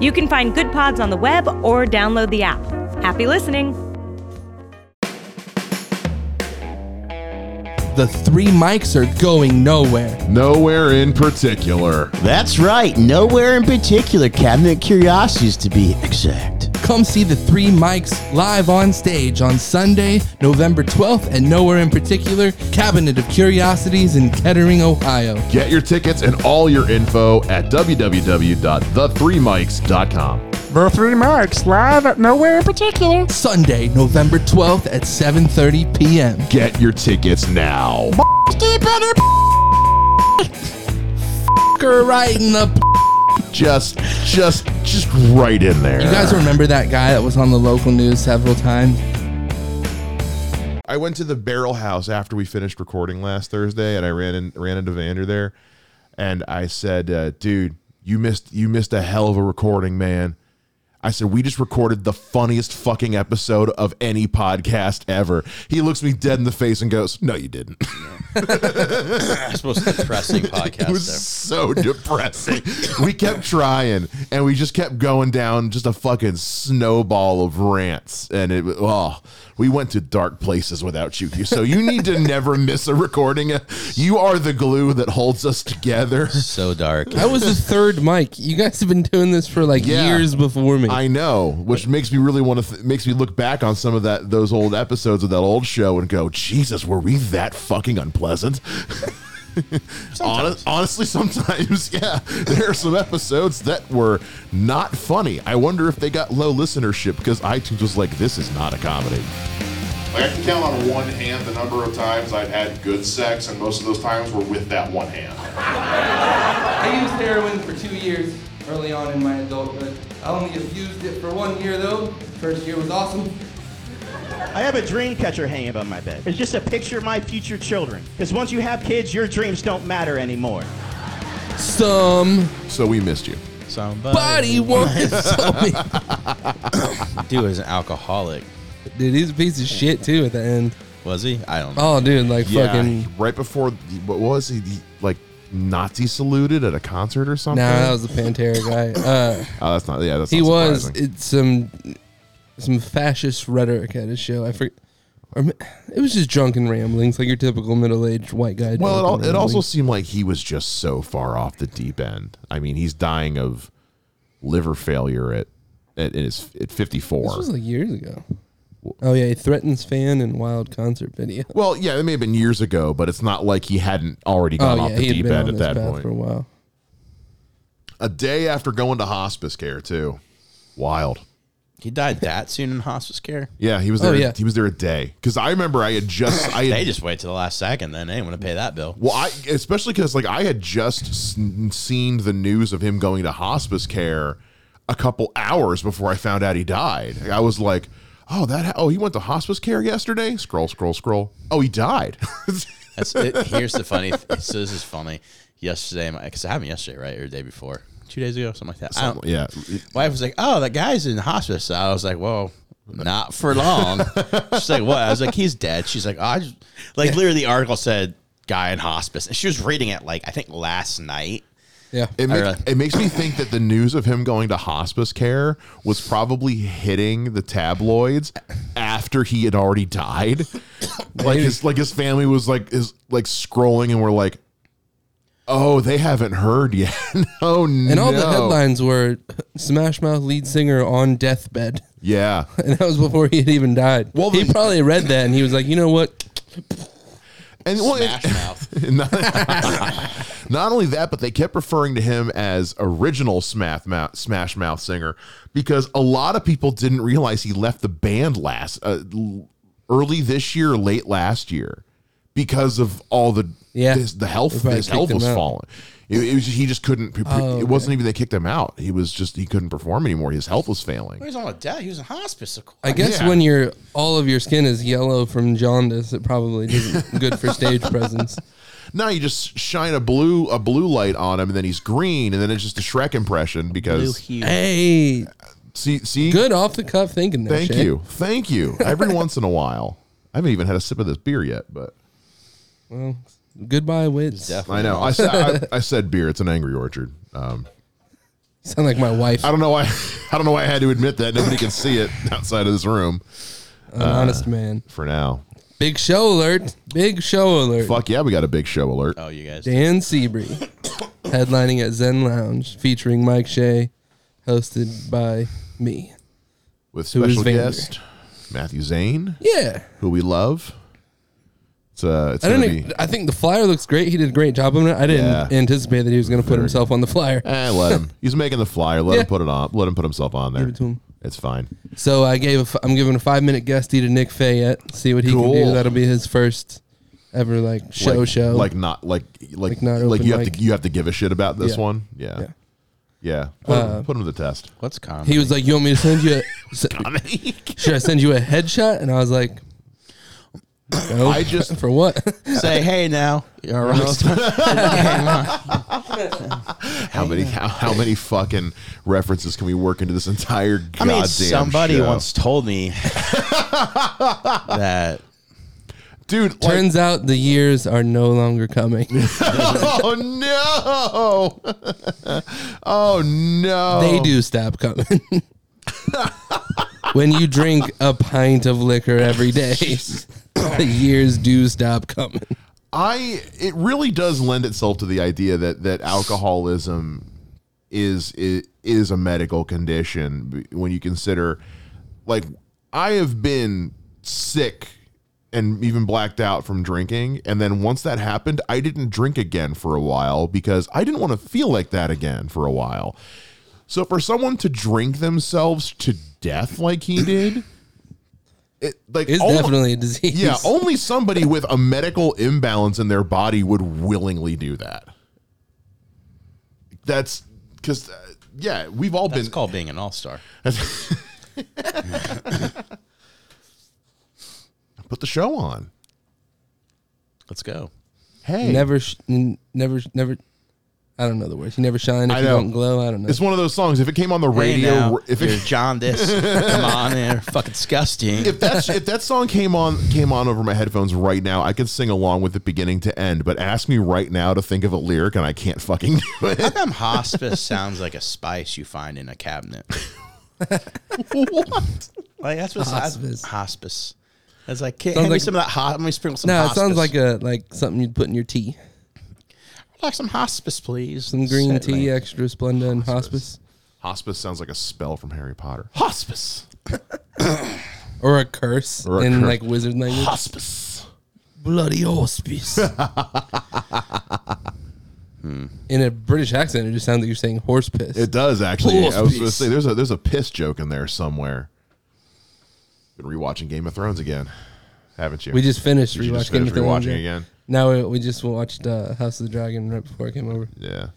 You can find Good Pods on the web or download the app. Happy listening! The three Mikes are going nowhere. Nowhere in particular. That's right. Nowhere in particular. Cabinet Curiosities to be exact. Come see the three Mikes live on stage on Sunday, November 12th, and nowhere in particular, Cabinet of Curiosities in Kettering, Ohio. Get your tickets and all your info at www.the3mics.com. The three Mikes live at nowhere in particular. Sunday, November 12th at 7:30 p.m. Get your tickets now. Fucker right in the. Just, just, just right in there. You guys remember that guy that was on the local news several times? I went to the Barrel House after we finished recording last Thursday, and I ran in, ran into Vander there, and I said, uh, "Dude, you missed you missed a hell of a recording, man." I said, "We just recorded the funniest fucking episode of any podcast ever." He looks me dead in the face and goes, "No, you didn't." I suppose depressing podcast. It was so depressing. we kept trying, and we just kept going down just a fucking snowball of rants, and it oh, we went to dark places without you. So you need to never miss a recording. You are the glue that holds us together. So dark. I was the third mic. You guys have been doing this for like Yeah. years before me. I know, which makes me really want to th- makes me look back on some of that those old episodes of that old show and go, Jesus, were we that fucking unpleasant? Hon- honestly, sometimes, yeah, there are some episodes that were not funny. I wonder if they got low listenership because iTunes was like, "This is not a comedy." Like I can count on one hand the number of times I've had good sex, and most of those times were with that one hand. I used heroin for two years early on in my adulthood. I only used it for one year though. First year was awesome. I have a dream catcher hanging above my bed. It's just a picture of my future children. Because once you have kids, your dreams don't matter anymore. Some So we missed you. Somebody. body wants me. Dude was an alcoholic. Dude, he's a piece of shit too at the end. Was he? I don't know. Oh, dude, like Yeah, fucking. right before what was he he, like Nazi saluted at a concert or something? Nah, that was the Pantera guy. Uh, oh, that's not. Yeah, that's he not was surprising. it's some some fascist rhetoric at his show. I forget. Or it was just drunken ramblings, like your typical middle-aged white guy. Well, it, al- it also seemed like he was just so far off the deep end. I mean, he's dying of liver failure at at, at, his, at 54. This was like years ago. Oh yeah, he threatens fan in wild concert video. well, yeah, it may have been years ago, but it's not like he hadn't already gone oh off yeah, the deep end at that point. for a while. A day after going to hospice care, too. Wild. He died that soon in hospice care. Yeah, he was Oh, there. yeah. He was there a day because I remember I had just I had They just wait to the last second. Then they want to pay that bill. Well, I especially because like I had just seen the news of him going to hospice care a couple hours before I found out he died. I was like, "Oh, that oh he went to hospice care yesterday." Scroll, scroll, scroll. Oh, he died. That's it, here's the funny. Th- so this is funny. Yesterday, because it happened yesterday, right, or the day before, two days ago, something like that. I don't- yeah, wife was like, "Oh, that guy's in hospice." I was like, "Well, not for long." She's like, "What?" I was like, "He's dead." She's like, oh, "I just like literally the article said guy in hospice," and she was reading it like I think last night. Yeah, It, make, really- it makes me think that the news of him going to hospice care was probably hitting the tabloids after he had already died. like his like his family was like is like scrolling and we're like, oh, they haven't heard yet. oh no! and all the headlines were Smash Mouth lead singer on deathbed, Yeah. and that was before he had even died. Well, he the- probably read that and he was like, you know what? And well, Smash mouth. not, not only that, but they kept referring to him as original Smash Mouth, Smash Mouth singer because a lot of people didn't realize he left the band last uh, early this year, late last year, because of all the Yeah. his, the health his health was falling. It, it was he just couldn't. Oh, It wasn't even they kicked him out. He was just he couldn't perform anymore. His health was failing. He was on a death. He was in hospice. Of course. I guess Yeah. when you're all of your skin is yellow from jaundice, it probably isn't good for stage presence. No, you just shine a blue a blue light on him, and then he's green, and then it's just a Shrek impression Blue because hue. Hey, see see good off the cuff thinking. There, Thank Shea. you, thank you. Every once in a while, I haven't even had a sip of this beer yet, but Well, goodbye, wits. Definitely. I know. I said I, I said beer. It's an Angry Orchard. Um, You sound like my wife. I don't know why. I don't know why I had to admit that. Nobody can see it outside of this room An honest man. for now. Big show alert. Big show alert. Fuck yeah, we got a big show alert. Oh, you guys. Dan Sebree, headlining at Zen Lounge, featuring Mike Shea, hosted by me. with Who is special Vander? guest Matthew Zane, Yeah, who we love. It's uh, it's I gonna didn't. be. I think the flyer looks great. He did a great job on it. I didn't Yeah. anticipate that he was going to put himself on the flyer. Eh, let him. He's making the flyer. Let Yeah. him put it on. Let him put himself on there. Give it to him. It's fine. So I gave. A, f- I'm giving a five minute guestie to Nick Fayette. See what he can do. Cool. That'll be his first ever like show like, show. Like not like like Like not like open you have mic. to you have to give a shit about this Yeah. one. Yeah. Yeah. Yeah. Put, Uh, him, put him to the test. What's comedy? he was like, "You want me to send you? A, s- should I send you a headshot?" And I was like no. I just- for what say, hey now, you're a rock star. How many how, how many fucking references can we work into this entire I goddamn mean, somebody show? once told me that Dude, like, turns out the years are no longer coming oh no. oh no. they do stop coming when you drink a pint of liquor every day the years do stop coming I it really does lend itself to the idea that that alcoholism is is, is a medical condition when you consider like I have been sick and even blacked out from drinking and then once that happened I didn't drink again for a while because I didn't want to feel like that again for a while. So for someone to drink themselves to death like he did it like it's almo- definitely a disease yeah, only somebody with a medical imbalance in their body would willingly do that. That's because, uh, yeah, we've all that's been. called being an all star. Put the show on. Let's go. Hey, never sh- n- never never I don't know the words. You never shine if I you know. don't glow. I don't know. It's one of those songs. If it came on the Hey radio, now, if you're it, jaundice. Come on, there, fucking disgusting. if that's if that song came on came on over my headphones right now, I could sing along with it beginning to end. But ask me right now to think of a lyric, and I can't fucking do it. How come hospice sounds like a spice you find in a cabinet? what? Like that's what Hospice. hospice. Hospice. It's like, can, Sounds hand me like- some of that hot. Let me sprinkle some. no, it hospice. sounds like a like something you'd put in your tea. Like some hospice, please. Some green Certainly. tea, extra Splenda, and hospice, Hospice sounds like a spell from Harry Potter. Hospice. or a curse Or a in curse. like wizard language. Hospice. Bloody hospice. Hmm. In a British accent, it just sounds like you're saying horse piss. It does actually. I was going to Hospice. say there's a there's a piss joke in there somewhere. Been rewatching Game of Thrones again, haven't you? we just finished you rewatching just Game finish of Thrones, rewatching again. Now we, we just watched uh, House of the Dragon right before I came over. Yeah.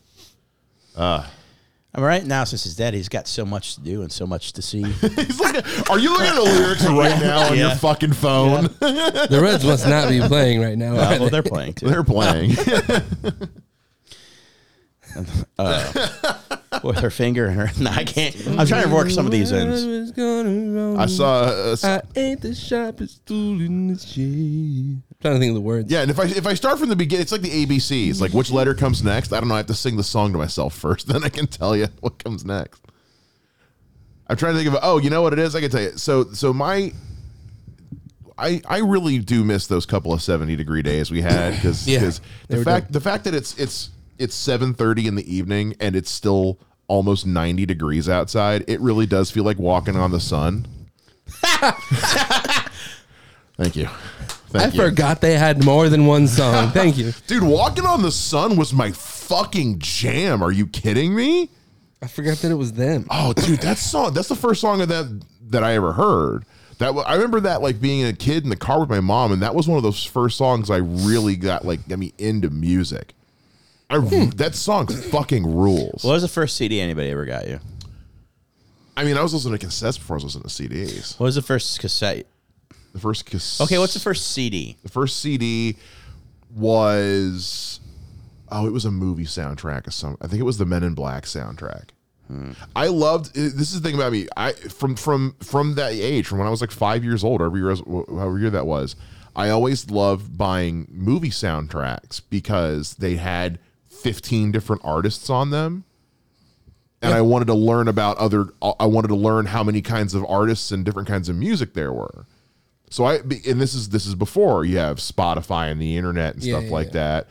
I mean, right now, since he's dead, he's got so much to do and so much to see. He's like, are you looking at the lyrics right now on your fucking phone? The Reds must not be playing right now. Uh, well, they? they're playing too. They're playing. with her finger and her. No, I can't. I'm trying to work some of these ends. Was I saw. Uh, I ain't the sharpest tool in the shade. Trying to think of the words. yeah, and if I if I start from the beginning, it's like the ABCs. Like which letter comes next? I don't know. I have to sing the song to myself first, then I can tell you what comes next. I'm trying to think of. Oh, you know what it is? I can tell you. So so my. I, I really do miss those couple of 70 degree days we had because Yeah, the fact the fact that it's it's it's 7:30 in the evening and it's still almost 90 degrees outside it really does feel like walking on the sun. Thank you. I you. forgot they had more than one song. Thank you. Dude, walking on the sun was my fucking jam. Are you kidding me? I forgot that it was them. Oh, dude, that song, that's the first song of that that I ever heard. That I remember that like being a kid in the car with my mom, and that was one of those first songs I really got like got me into music. I hmm. that song fucking rules. What was the first CD anybody ever got you? I mean, I was listening to cassettes before I was listening to CDs. What was the first cassette? The first. Okay, what's the first CD? The first CD was oh, it was a movie soundtrack of some. I think it was the Men in Black soundtrack. Hmm. I loved. This is the thing about me. I from from from that age, from when I was like five years old, every year, however year that was. I always loved buying movie soundtracks because they had fifteen different artists on them, and I wanted to learn about other. I wanted to learn how many kinds of artists and different kinds of music there were. So I and this is this is before you have Spotify and the internet and Yeah, stuff yeah, like yeah. that.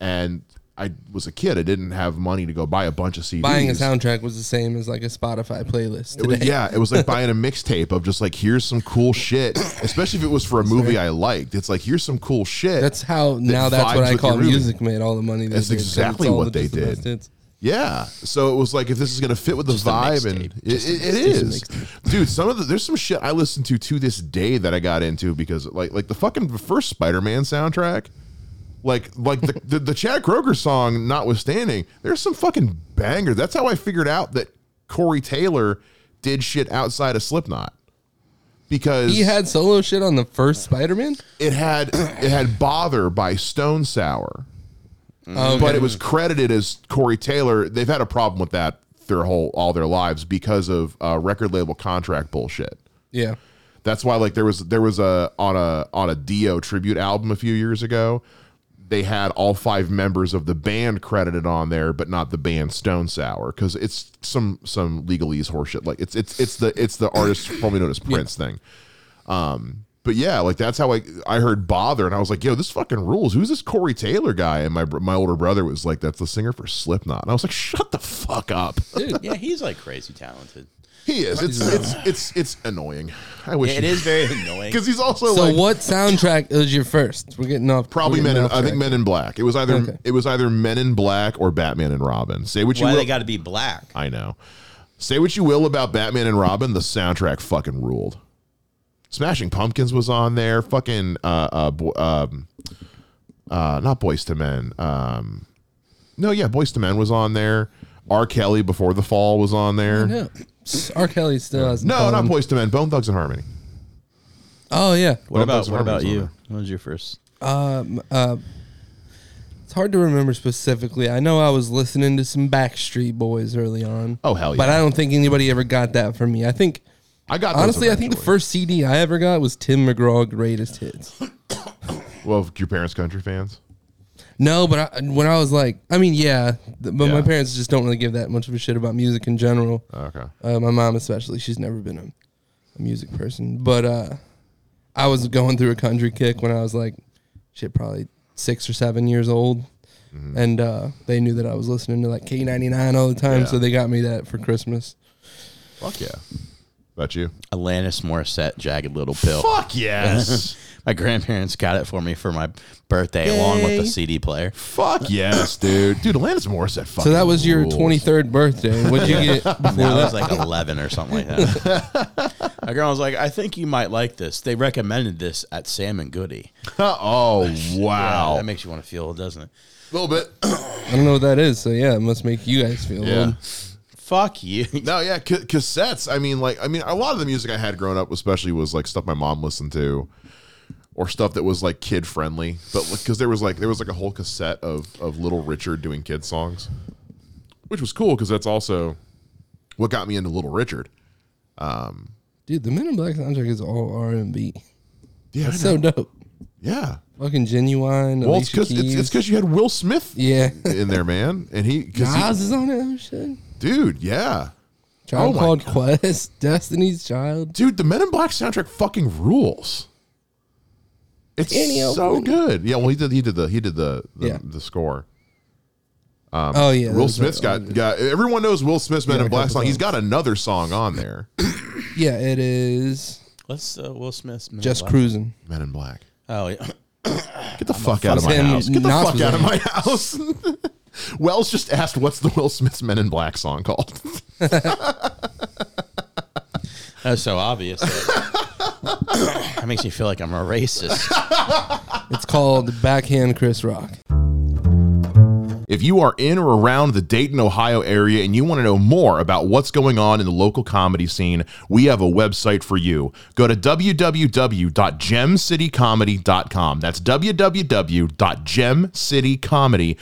And I was a kid. I didn't have money to go buy a bunch of CDs. Buying a soundtrack was the same as like a Spotify playlist. It was, yeah, it was like buying a mixtape of just like here's some cool shit, especially if it was for a movie I liked. It's like here's some cool shit. That's how now that's what I call music made all the money. That's did, exactly what they the did. Yeah. So it was like if this is gonna fit with the Just a vibe, mixtape. and it, it, it is, dude. Some of the there's some shit I listen to to this day that I got into because like like the fucking first Spider-Man soundtrack, like like the the, the Chad Kroeger song notwithstanding, there's some fucking banger. That's how I figured out that Corey Taylor did shit outside of Slipknot because He had solo shit on the first Spider-Man. it had it had Bother by Stone Sour Oh, but it was credited as Corey Taylor. They've had a problem with that their whole all their lives because of uh, record label contract bullshit. yeah. That's why like there was there was a on a on a Dio tribute album a few years ago. They had all five members of the band credited on there, but not the band Stone Sour because it's some some legalese horseshit. Like it's it's it's the it's the artist probably known as Prince thing. Um, but yeah, like that's how I I heard bother, and I was like, "Yo, this fucking rules." Who's this Corey Taylor guy? And my my older brother was like, "That's the singer for Slipknot." And I was like, "Shut the fuck up." Dude. yeah, he's like crazy talented. he is. It's it's it's it's annoying. I wish Yeah, it is very annoying. because he's also So like what soundtrack was your first? We're getting off. probably we're Men. In, off I think. Men in Black. It was either Okay. it was either Men in Black or Batman and Robin. Say what you Why will. they got to be black? I know. Say what you will about Batman and Robin, the soundtrack fucking ruled. Smashing Pumpkins was on there. Fucking uh uh bo- um uh not Boyz II Men. Um no, yeah, Boyz II Men was on there. R. Kelly before the fall was on there. No, R. Kelly still has. No, not Boyz II Men. Bone Thugs and Harmony. Oh yeah. What Bone about Thugs and what about Harmony's on you? there. What was your first? Um. Uh. It's hard to remember specifically. I know I was listening to some Backstreet Boys early on. Oh, hell yeah! But. I don't think anybody ever got that from me. I think I got honestly, I think the first CD I ever got was Tim McGraw Greatest Hits. Well, your parents' country fans. No, but I, when I was like, I mean, yeah, th- but my parents just don't really give that much of a shit about music in general. Okay. Uh, my mom, especially, she's never been a, a music person. But uh, I was going through a country kick when I was like, shit, probably six or seven years old. Mm-hmm. And uh, they knew that I was listening to like K99 all the time. Yeah. So they got me that for Christmas. Fuck yeah. About you? Alanis Morissette, Jagged Little Pill. Fuck yes. My grandparents got it for me for my birthday, along with the CD player. Fuck yes, dude. Dude, Alanis Morissette fucking So that was your rules. 23rd birthday. What'd you get before Now I that? was like 11 or something like that. My girl was like, I think you might like this. They recommended this at Sam and Goody. oh Yeah, wow. that makes you want to feel doesn't it? A little bit. I don't know what that is. So yeah, it must make you guys feel Yeah. old. Fuck you. No, yeah, ca- cassettes. I mean, like, I mean, a lot of the music I had growing up, especially, was like stuff my mom listened to, or stuff that was like kid friendly. But because there was like there was like a whole cassette of of Little Richard doing kid songs, which was cool because that's also what got me into Little Richard. Um, Dude, the Men in Black soundtrack is all R and B. Yeah, That's I so know. dope. yeah. Fucking genuine. Well, it's because it's Keys. because you had Will Smith yeah. in there, man, and he, cause Nas he is on it. Oh shit. Dude, yeah. Child Oh my called Quest, Destiny's Child. dude, the Men in Black soundtrack fucking rules. It's Danny so Elfman. good. Yeah, well, he did. He did the. He did the the, Yeah. the score. oh yeah, Will Smith's got got. Everyone knows Will Smith's Men Yeah, in a Black couple song. He's songs. got another song on there. Yeah, it is Let's uh, Will Smith's Men in just Black. cruising. Men in Black. Oh, yeah. Get the fuck out of my Sam house. Get the fuck out of my house. Wells just asked, "What's the Will Smith's Men in Black song called?" That's so obvious. That makes me feel like I'm a racist. It's called Backhand Chris Rock. If you are in or around the Dayton, Ohio area and you want to know more about what's going on in the local comedy scene, we have a website for you. Go to www.gemcitycomedy.com. That's www.gemcitycomedy.com.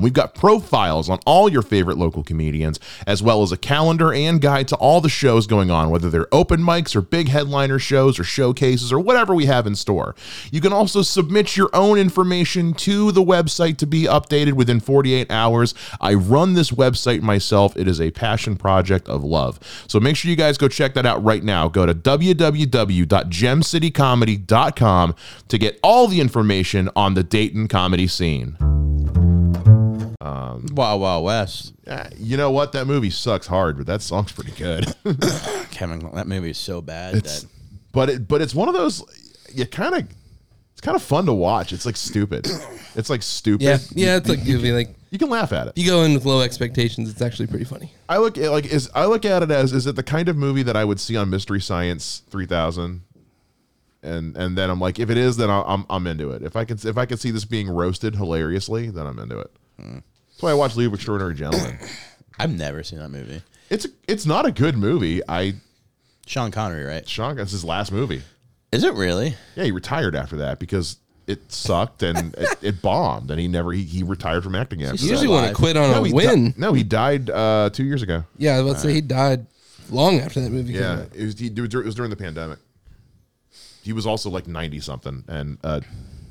We've got profiles on all your favorite local comedians, as well as a calendar and guide to all the shows going on, whether they're open mics or big headliner shows or showcases or whatever we have in store. You can also submit your own information to the website to be updated within 48 hours. I run this website myself. It is a passion project of love. So make sure you guys go check that out right now. Go to www.gemcitycomedy.com to get all the information on the Dayton comedy scene. Wow, wow, West. Uh, you know what? That movie sucks hard, but that song's pretty good. Kevin, that movie is so bad It's, that but it, but it's one of those. You kind of, it's kind of fun to watch. It's like stupid. It's like stupid. Yeah, yeah. It's like you, like You can laugh at it. you go in with low expectations. It's actually pretty funny. I look at like is I look at it as is it the kind of movie that I would see on Mystery Science three thousand, and and then I'm like if it is then I'll- I'm I'm into it. If I can if I can see this being roasted hilariously then I'm into it. That's why I watch League of Extraordinary Gentlemen. I've never seen that movie. it's a, it's not a good movie. I Sean Connery, right? Sean that's his last movie. Is it really? Yeah, he retired after that because it sucked and it, it bombed and he never he, he retired from acting after. Still You that. usually want to quit on no, a he win. di- no, he died uh, two years ago. Yeah, let's about say he died long after that movie came Yeah, out. it was, he, it was during the pandemic. He was also like ninety something, and uh,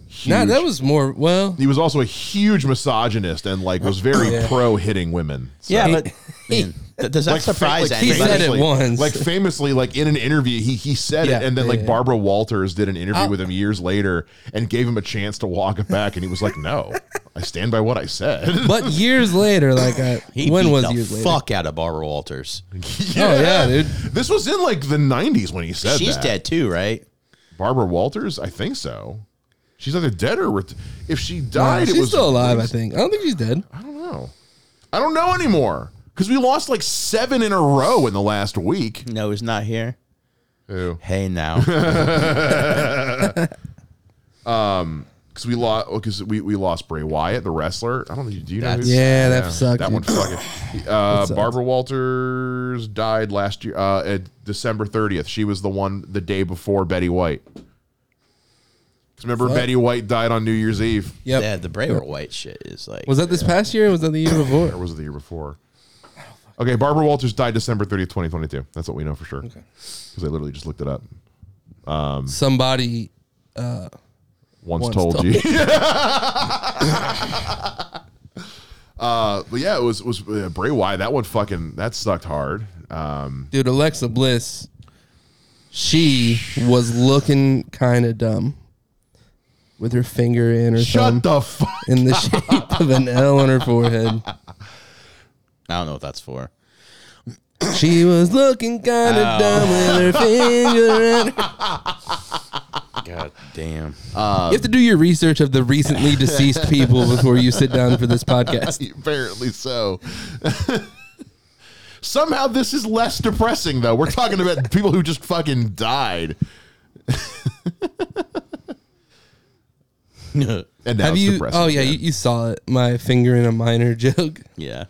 huge, Nah, that was more well. he was also a huge misogynist and like was very Yeah. pro hitting women. So- Yeah, but man, th- does that Like, surprise like, He said it once. Like famously, like in an interview, he he said Yeah, it, and then yeah, like yeah. Barbara Walters did an interview I'll- with him years later and gave him a chance to walk it back, and he was like, "No, I stand by what I said." But years later, like uh, He when beat was the years later? fuck out of Barbara Walters. Oh yeah, dude. This was in like the '90s when he said She's that. dead too, right? Barbara Walters, I think so. She's either dead or ret- if she Nah, died, she's it was still alive. I think. I don't think she's dead. I don't know. I don't know anymore because we lost like seven in a row in the last week. No, he's not here. Who? Hey now. um, Because we lost because we, we lost Bray Wyatt, the wrestler. I don't know. Do you know? That's- who- Yeah, that sucked, That dude. one fucking. Uh, sucked. Barbara Walters died last year, uh, at December thirtieth. She was the one the day before Betty White. 'Cause remember, Fuck. Betty White died on New Year's Eve, Yep. yeah, the Bray White shit is like. Was that this past year? or Was that the year or before? was it the year before? Okay, Barbara Walters died December thirtieth, twenty twenty two. That's what we know for sure. Okay. Because I literally just looked it up. Somebody. Once, Once told, told you. uh, but yeah, it was it was uh, Bray Wyatt. That one fucking that sucked hard. Um, Dude, Alexa Bliss, she was looking kind of dumb with her finger in her thumb shut the fuck. in the shape of an L on her forehead. I don't know what that's for. She was looking kind of dumb with her finger in her. God damn. Um, you have to do your research of the recently deceased people before you sit down for this podcast. Apparently so. Somehow this is less depressing though. We're talking about people who just fucking died. And now Have it's you? depressing Oh yeah, you, you saw it. My finger in a minor joke. yeah.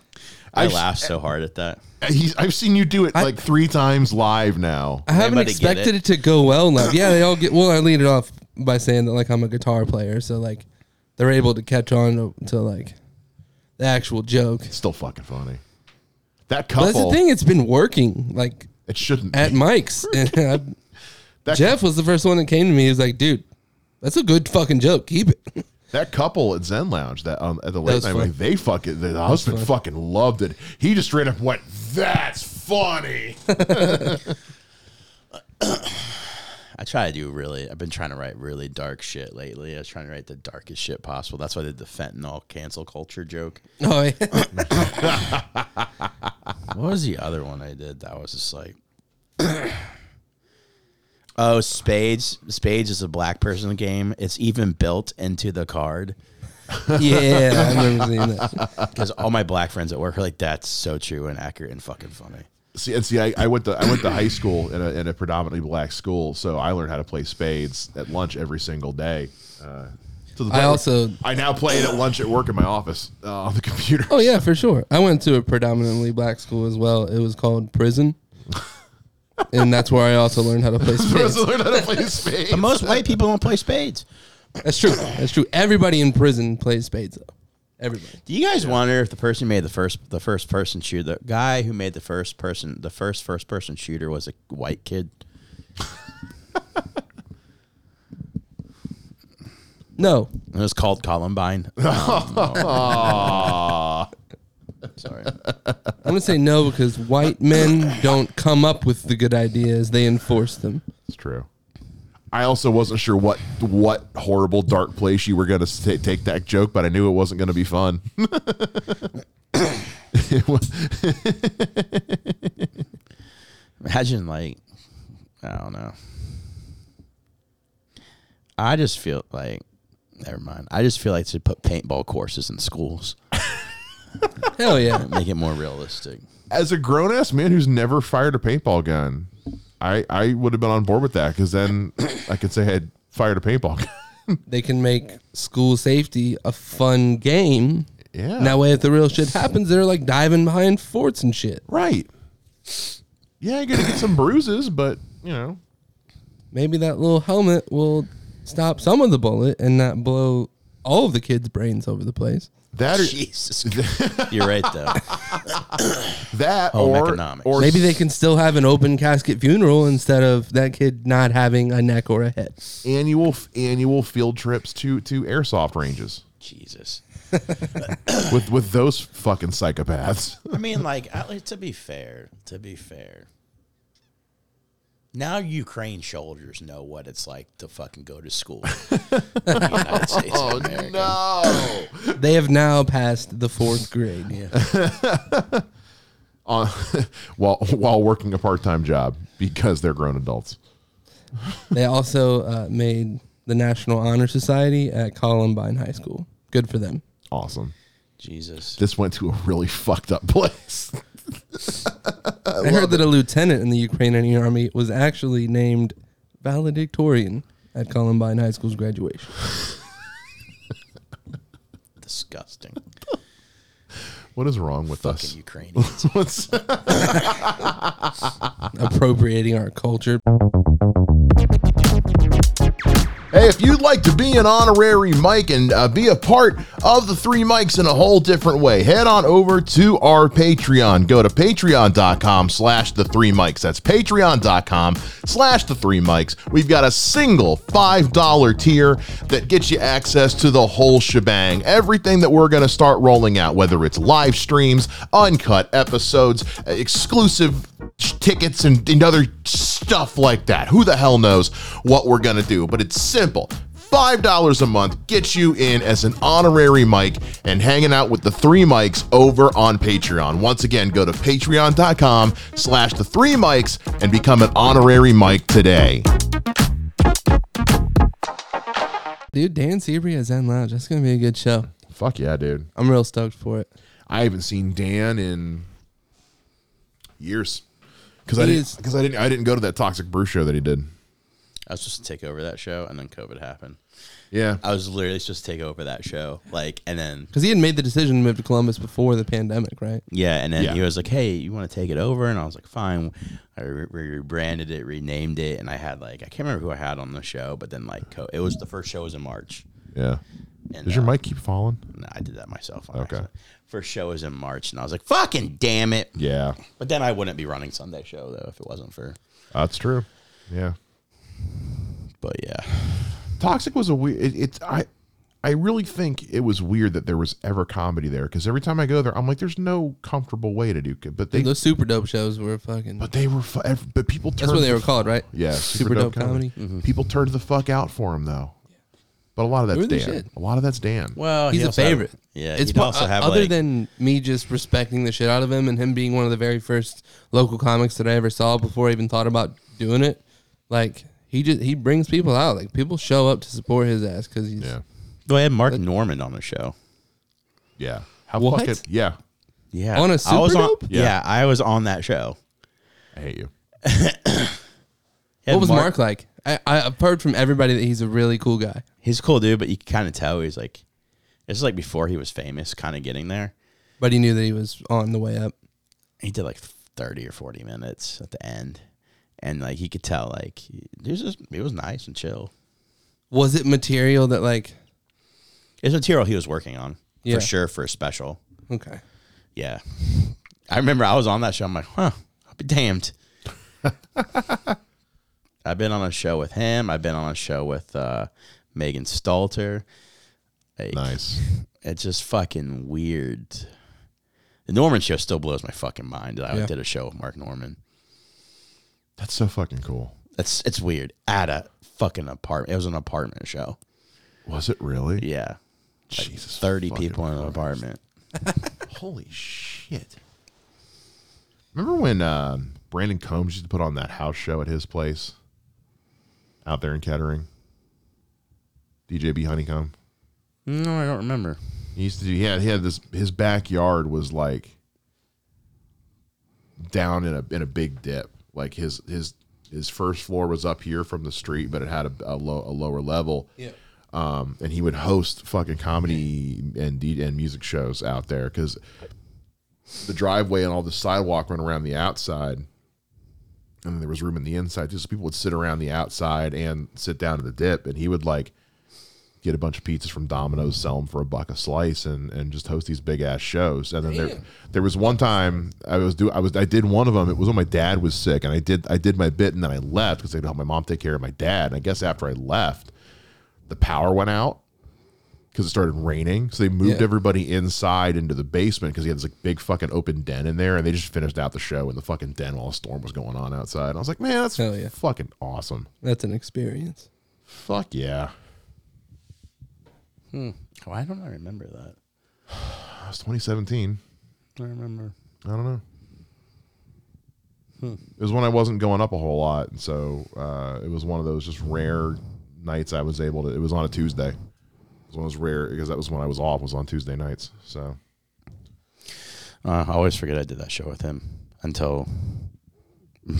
I I've- laughed so hard at that. Uh, he's, I've seen you do it I- like three times live now. I haven't Anybody get expected it? it? to go well enough. Yeah, they all get. Well, I lead it off by saying that like I'm a guitar player, so like they're able to catch on to, to like the actual joke. It's still fucking funny. That But couple. that's the thing; it's been working like It shouldn't. at be. Mike's. And I, That, Jeff was the first one that came to me. He was like, "Dude, that's a good fucking joke. Keep it." that couple at Zen Lounge that um, at the late night, like, they fucking the husband fun. fucking loved it. He just straight up went, "That's funny." I try to do really. I've been trying to write really dark shit lately. I was trying to write the darkest shit possible. That's why I did the fentanyl cancel culture joke. Oh, yeah. What was the other one I did that was just like, oh, Spades. Spades is a black person game. It's even built into the card yeah, I remember seeing that. because all my black friends at work are like, "That's so true and accurate and fucking funny." See, and see, I, I went to I went to high school in a, in a predominantly black school, so I learned how to play spades at lunch every single day. Uh, to the I point also- I now play it at lunch at work in my office uh, on the computer. Oh yeah, for sure. I went to a predominantly black school as well. It was called prison, and that's where I also learned how to play I spades. learned how to play spades. But most white people don't play spades. That's true. That's true. Everybody in prison plays spades though. Everybody. Do you guys wonder if the person who made the first the first person shooter, the guy who made the first person the first first person shooter was a white kid? No, It was called Columbine. Um, Sorry. I'm gonna say no because white men don't come up with the good ideas; they enforce them. It's true. I also wasn't sure what what horrible dark place you were going to take that joke, but I knew it wasn't going to be fun. Imagine like I don't know. I just feel like never mind. I just feel like to put paintball courses in schools. Hell yeah! Make it more realistic. As a grown ass man who's never fired a paintball gun, I I would have been on board with that because then I could say I had fired a paintball gun. They can make school safety a fun game. Yeah. And that way, if the real shit happens, they're like diving behind forts and shit. right. Yeah, you're gonna get some bruises, but you know, Maybe that little helmet will stop some of the bullet and not blow all of the kids' brains over the place. That or Jesus. You're right though. that Home or economics. or Maybe they can still have an open casket funeral instead of that kid not having a neck or a head. annual annual field trips to to airsoft ranges Jesus. with with those fucking psychopaths. I mean, like, at least to be fair, to be fair. Now Ukraine soldiers know what it's like to fucking go to school. in the United States of no. They have now passed the fourth grade. Yeah. on while while working a part-time job because they're grown adults. They also uh, made the National Honor Society at Columbine High School. Good for them. Awesome. Jesus. This went to a really fucked up place. I, heard that a lieutenant in the Ukrainian army was actually named valedictorian at Columbine High School's graduation. Disgusting. What is wrong with Fucking us? Ukrainians. What's Appropriating our culture. Hey, if you'd like to be an honorary Mike and uh, be a part of the three Mikes in a whole different way, head on over to our Patreon. Go to patreon.com slash the three Mikes. That's patreon.com slash the three Mikes. We've got a single $5 tier that gets you access to the whole shebang. Everything that we're going to start rolling out, whether it's live streams, uncut episodes, exclusive tickets and, and other stuff like that. Who the hell knows what we're going to do? But it's simple. $5 a month gets you in as an honorary Mike and hanging out with the three Mikes over on Patreon. Once again, go to patreon.com slash the three Mikes and become an honorary Mike today. Dude, Dan Sebree at Zen Lounge. That's going to be a good show. Fuck yeah, dude. I'm real stoked for it. I haven't seen Dan in years. Because I didn't, I didn't, I didn't go to that Toxic Brew show that he did. I was supposed to take over that show, and then COVID happened. Yeah, I was literally supposed to take over that show, like, and then Because he had made the decision to move to Columbus before the pandemic, right? yeah, and then Yeah. he was like, "Hey, you want to take it over?" And I was like, "Fine." I re- re- rebranded it, renamed it, and I had like I can't remember who I had on the show, but then like co- it was the first show was in March. yeah. And, Does your uh, mic keep falling? No, I did that myself. on Okay. accident. First show was in March, and I was like, "Fucking damn it!" Yeah, But then I wouldn't be running Sunday show though if it wasn't for. that's true. Yeah. But yeah, Toxic was a weird. It, it's I, I really think it was weird that there was ever comedy there because every time I go there, I'm like, there's no comfortable way to do. it. But they, Those super dope shows were fucking. but they were. fu- But people. that's turned what they the were f- called, right? Yeah, Super, dope, comedy. Mm-hmm. People turned the fuck out for him though. But a lot of that's Who Dan. shit? A lot of that's Dan. well, He's he a also had- favorite. yeah, it's he'd po- also uh, have other like, than me just respecting the shit out of him and him being one of the very first local comics that I ever saw before I even thought about doing it. Like he just he brings people out. Like people show up to support his ass because he's Yeah. Go ahead, Mark Norman on the show. Yeah. How What? fucking yeah. Yeah, On a I was Super on, Dope? yeah. Yeah. I was on that show. I hate you. What was Mark, like? I, I- I've heard from everybody that he's a really cool guy. He's a cool dude, but you can kind of tell he's like, it's like before he was famous, kind of getting there. But he knew that he was on the way up. He did like thirty or forty minutes at the end, and like he could tell like he it was just it was nice and chill. Was it material that like? It's material he was working on Yeah. for sure for a special. Okay. Yeah, I remember I was on that show. I'm like, huh, I'll be damned. I've been on a show with him. I've been on a show with uh, Megan Stalter. Like, Nice. It's just fucking weird. The Norman show still blows my fucking mind. I Yeah. did a show with Mark Norman. That's so fucking cool. That's it's weird. At a fucking apartment. It was an apartment show. Was it really? Yeah. Jesus. Thirty fucking people in an Christ. apartment. Holy shit. Remember when um, Brandon Combs used to put on that house show at his place out there in Kettering? DJB Honeycomb. No, I don't remember. He used to do. He had, he had this. His backyard was like down in a in a big dip. Like his his his first floor was up here from the street, but it had a, a low a lower level. Yeah. Um, and he would host fucking comedy and and music shows out there because the driveway and all the sidewalk run around the outside, and then there was room in the inside. Just so people would sit around the outside and sit down in the dip, and he would like get a bunch of pizzas from Domino's, sell them for a buck a slice, and and just host these big ass shows. And then there there was one time I was do I was I did one of them. It was when my dad was sick, and I did I did my bit, and then I left because I had to help my mom take care of my dad. And I guess after I left, the power went out because it started raining. So they moved Yeah. everybody inside into the basement because he had this like big fucking open den in there, and they just finished out the show in the fucking den while a storm was going on outside. And I was like, man, that's yeah. fucking awesome. That's an experience. Fuck yeah. Why don't I remember that? That was 2017. I remember. I don't know. It was when I wasn't going up a whole lot, and so uh, it was one of those just rare nights I was able to. It was on a Tuesday. It was one of those rare because that was when I was off. Was on Tuesday nights. So Uh, I always forget I did that show with him until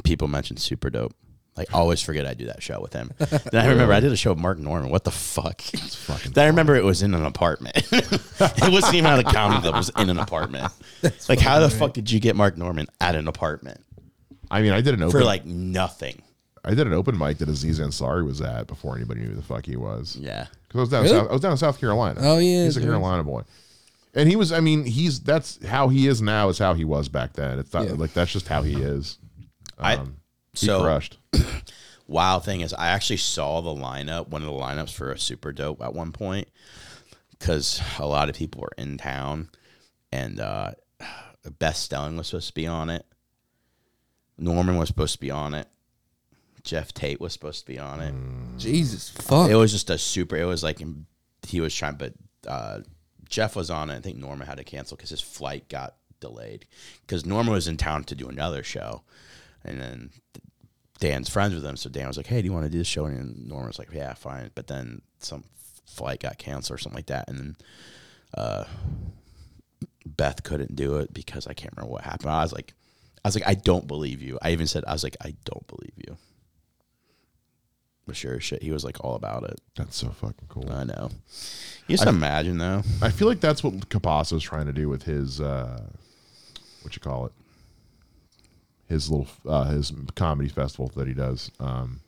people mentioned Super Dope. Like, always forget I do that show with him. then I remember I did a show with Mark Norman. What the fuck? then I remember it was in an apartment. it wasn't even at a comedy club. It was in an apartment. like, how the fuck did you get Mark Norman at an apartment I mean, I did an open. for like nothing? I did an open mic that Aziz Ansari was at before anybody knew who the fuck he was. Yeah. Because I was down. Really? South, I was down in South Carolina. Oh, yeah, he's a dude. Carolina boy, and he was. I mean, he's that's how he is now. Is how he was back then. It's not Yeah. like that's just how he is. I Um, he so crushed. wild thing is I actually saw the lineup, one of the lineups for a super dope at one point, because a lot of people were in town, and uh, Beth Stelling was supposed to be on it. Norman was supposed to be on it. Jeff Tate was supposed to be on it. Jesus fuck. It was just a super. It was like he was trying, but uh, Jeff was on it. I think Norman had to cancel because his flight got delayed. Because Norman was in town to do another show, and then Dan's friends with him. So Dan was like, "Hey, do you want to do this show?" And Norman was like, "Yeah, fine." But then some flight got canceled or something like that, and then uh, Beth couldn't do it because I can't remember what happened. I was like, I was like, I don't believe you. I even said, I was like, I don't believe you. But sure shit, he was like all about it. That's so fucking cool. I know. You just imagine though. I feel like that's what Capasso's trying to do with his uh what you call it. His little uh his comedy festival that he does. Um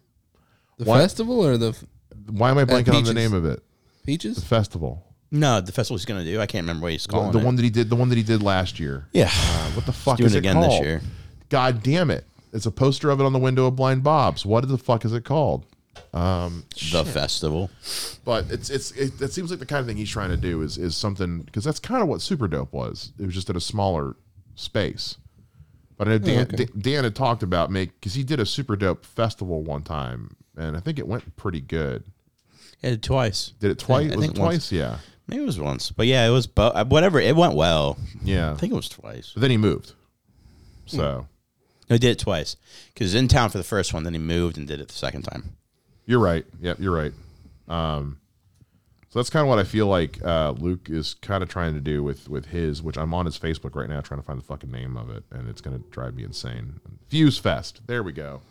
the What? festival or the f- why am I blanking on the name of it? Peaches. The festival. No, the festival he's gonna do. I can't remember what he's calling the it. one that he did the one that he did last year. yeah, Uh, what the fuck doing is it it again this year. God damn it. It's a poster of it on the window of Blind Bob's. What the fuck is it called? the festival. But it's it's it, it seems like the kind of thing he's trying to do is is something because that's kind of what Super Dope was. It was just at a smaller space. But I know Dan, okay. Dan, had talked about make because he did a Super Dope festival one time, and I think it went pretty good. Yeah, twice. Did it twice? I was it think once. twice? Yeah, Maybe it was once, but yeah, it was. Bo- whatever. It went well. yeah. I think it was twice. But then he moved. So No, he did it twice because he was in town for the first one, then he moved and did it the second time. you're right. Yep, you're right. Um, So that's kind of what I feel like uh, Luke is kind of trying to do with with his, which I'm on his Facebook right now trying to find the fucking name of it, and it's going to drive me insane. Fuse Fest. There we go.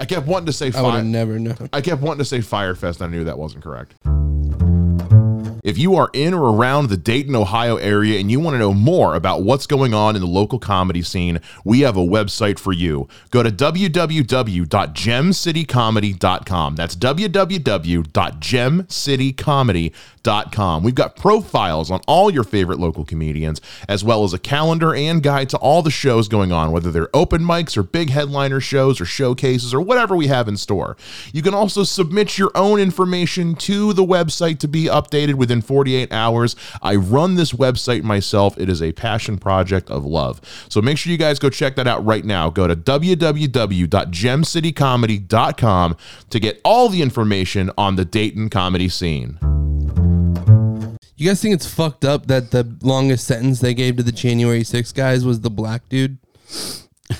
I kept wanting to say I would have fire. never known. I kept wanting to say Fire Fest. And I knew that wasn't correct. If you are in or around the Dayton, Ohio area and you want to know more about what's going on in the local comedy scene, we have a website for you. Go to www.gemcitycomedy.com. That's www.gemcitycomedy.com. We've got profiles on all your favorite local comedians, as well as a calendar and guide to all the shows going on, whether they're open mics or big headliner shows or showcases or whatever we have in store. You can also submit your own information to the website to be updated within 48 hours. I run this website myself. It is a passion project of love. So make sure you guys go check that out right now. Go to www.gemcitycomedy.com to get all the information on the Dayton comedy scene. You guys think it's fucked up that the longest sentence they gave to the January 6 guys was the black dude?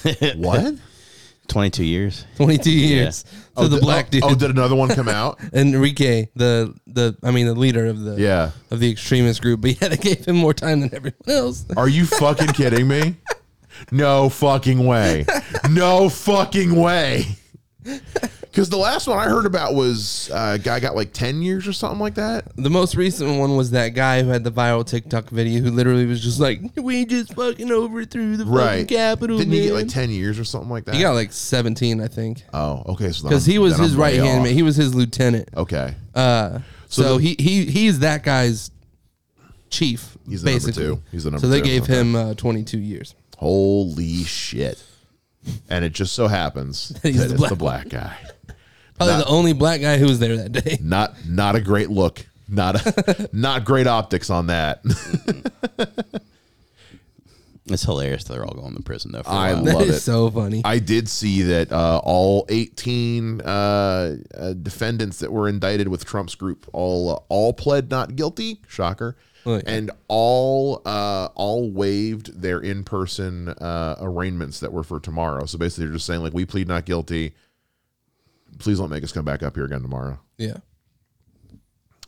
What? 22 years. 22 years. Oh, so the di- black oh, oh dude. Oh, did another one come out? Enrique, the the I mean the leader of the Yeah. of the extremist group, but yeah, they gave him more time than everyone else. Are you fucking kidding me? No fucking way. No fucking way. Because the last one I heard about was uh, a guy got like 10 years or something like that. The most recent one was that guy who had the viral TikTok video who literally was just like, "We just fucking overthrew the fucking Right. Capitol." Didn't he get like 10 years or something like that? He got like 17, I think, Oh, okay. So because he was his right hand man. He was his lieutenant. Okay. Uh, So so the- he he he's that guy's chief. He's the number basically. two. He's the number So they two. gave Okay. him uh, 22 years. Holy shit. And it just so happens that He's it's the the black black guy. Probably Not- the only black guy who was there that day. Not not a great look. Not a, not great optics on that. It's hilarious. They're all going to prison though. For a I while. Love is it. so funny. I did see that uh, all 18 uh, uh, defendants that were indicted with Trump's group all uh, all pled not guilty. Shocker. Oh, yeah. And all uh, all waived their in person uh, arraignments that were for tomorrow. So basically, they're just saying like, we plead not guilty. Please don't make us come back up here again tomorrow. yeah.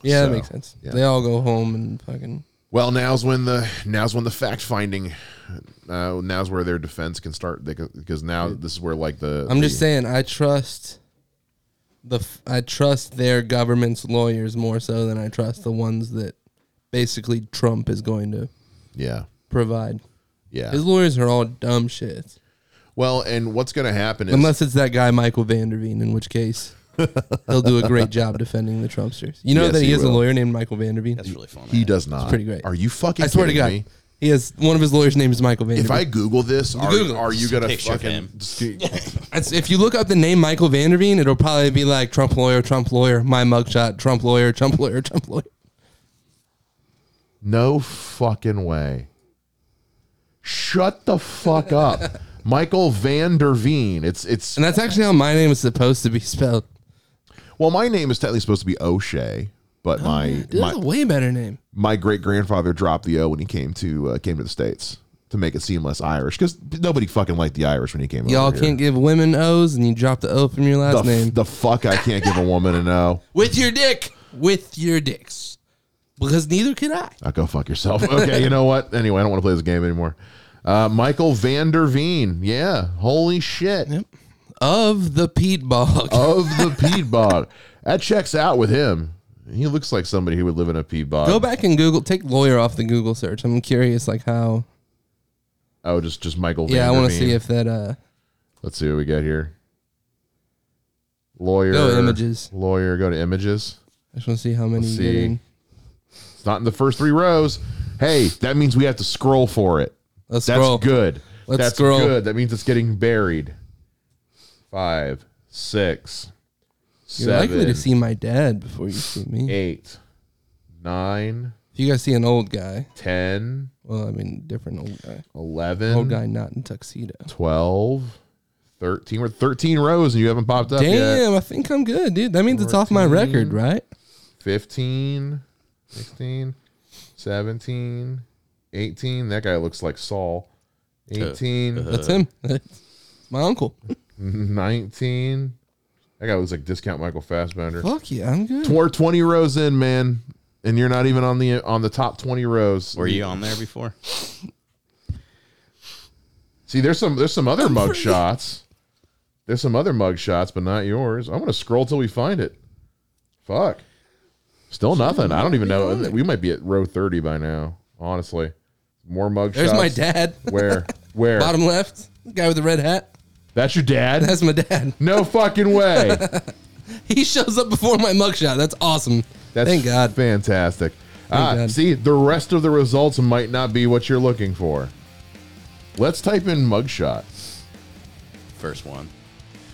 Yeah, So, that makes sense. yeah. They all go home and fucking. Well, now's when the now's when the fact finding. Uh, now's where their defense can start they can, because now this is where like the I'm the- just saying, I trust the f- I trust their government's lawyers more so than I trust the ones that basically Trump is going to yeah provide. yeah His lawyers are all dumb shit. Well, and what's going to happen is Unless it's that guy Michael Vanderveen, in which case he'll do a great job defending the Trumpsters. You know Yes, that he, he has a will. lawyer named Michael Vanderveen. That's really fun. he does not. pretty great. Are you fucking? I swear to kidding God, me? he has one of his lawyers' name is Michael Vanderveen. If I Google this, are, Google it. are you Just a gonna picture of fucking? him. just- if you look up the name Michael Vanderveen, it'll probably be like Trump lawyer, Trump lawyer, my mugshot, Trump lawyer, Trump lawyer, Trump lawyer. no fucking way. Shut the fuck up, Michael Van Der Veen. It's it's And that's actually how my name is supposed to be spelled. well, my name is technically supposed to be O'Shea, but my Dude, that's my a way better name. my great grandfather dropped the O when he came to uh, came to the states to make it seem less Irish because nobody fucking liked the Irish when he came. Y'all over can't give women O's and you drop the O from your last the, f- name. the fuck I can't give a woman an O. With your dick. With your dicks. Because neither can I. I'll go fuck yourself. Okay, you know what? Anyway, I don't want to play this game anymore. Uh, Michael Van Der Veen. Yeah. Holy shit. Of the peat Bog. Of the peat bog. That checks out with him. He looks like somebody who would live in a peat bog. Go back and Google take lawyer off the Google search. I'm curious like how Oh, just just Michael Yeah, I want to see if that uh Let's see what we got here. Lawyer. Go to images. Lawyer. Go to images. I just want to see how many Let's see. It's not in the first three rows. Hey, that means we have to scroll for it. Let's That's scroll. good. Let's That's scroll. good. That means it's getting buried. Five, six, You're seven, likely to see my dad before you see me. eight, nine, If you guys see an old guy, ten, well, I mean, different old guy. eleven, Old guy not in tuxedo. 12, 13. We're 13 rows and you haven't popped up yet. Damn, I think I'm good, dude. That means it's off my record, right? 15, 16, 17, 18. That guy looks like Saul. 18, uh-huh. That's him. That's my uncle. 19. That guy looks like discount Michael Fassbender. Fuck yeah, I'm good. We're 20 rows in, man. and you're not even on the on the top 20 rows. Were you on there before? See, there's some there's some other mug shots. There's some other mug shots, but not yours. I'm gonna scroll till we find it. Fuck. Still nothing. I don't even know. We might be at row 30 by now. Honestly, more mug There's shots. my dad. Where? Where? Bottom left, guy with the red hat. That's your dad? That's my dad. no fucking way. He shows up before my mugshot. That's awesome. That's Thank God. fantastic. Ah, God. see, the rest of the results might not be what you're looking for. Let's type in mugshot. First one.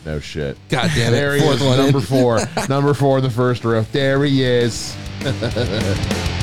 No shit. God damn it. There he Fourth is, one in. number four. number four in the first row. There he is.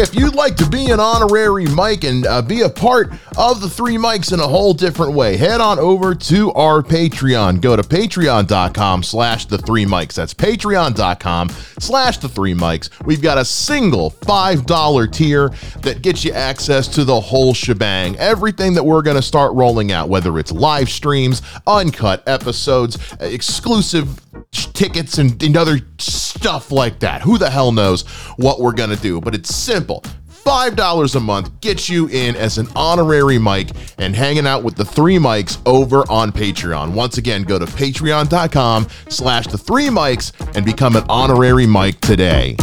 if you'd like to be an honorary Mike and uh, be a part of the three Mikes in a whole different way, head on over to our Patreon. Go to patreon.com slash the three Mikes. That's patreon.com slash the three Mikes. We've got a single $5 tier that gets you access to the whole shebang. Everything that we're going to start rolling out, whether it's live streams, uncut episodes, exclusive tickets and, and other stuff like that. Who the hell knows what we're going to do? But it's simple. $5 a month gets you in as an honorary Mike and hanging out with the three Mikes over on Patreon. Once again, go to patreon.com slash the three Mikes and become an honorary Mike today.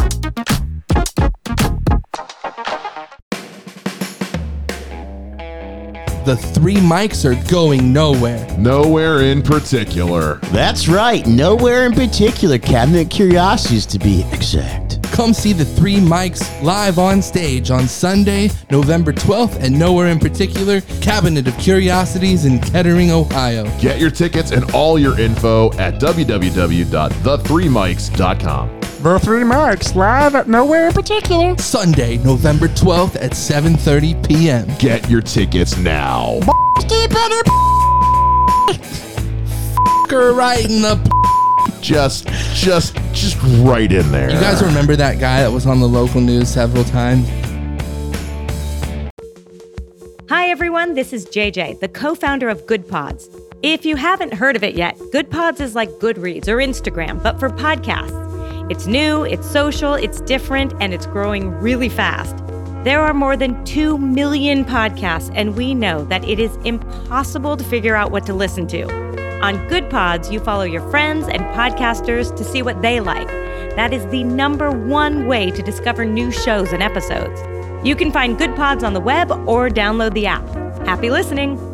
The three Mikes are going nowhere. Nowhere in particular. That's right, nowhere in particular. Cabinet Curiosities to be exact. Come see the three Mikes live on stage on Sunday, November 12th, and nowhere in particular, Cabinet of Curiosities in Kettering, Ohio. Get your tickets and all your info at www.the3mikes.com. The three Mikes live at nowhere in particular. Sunday, November 12th at 7:30 p.m. Get your tickets now. Fucker right in the Just, just, just right in there. You guys remember that guy that was on the local news several times? Hi, everyone. This is JJ, the co founder of Good Pods. If you haven't heard of it yet, Good Pods is like Goodreads or Instagram, but for podcasts. It's new, it's social, it's different, and it's growing really fast. There are more than 2 million podcasts, and we know that it is impossible to figure out what to listen to. On Good Pods, you follow your friends and podcasters to see what they like. That is the number one way to discover new shows and episodes. You can find Good Pods on the web or download the app. Happy listening!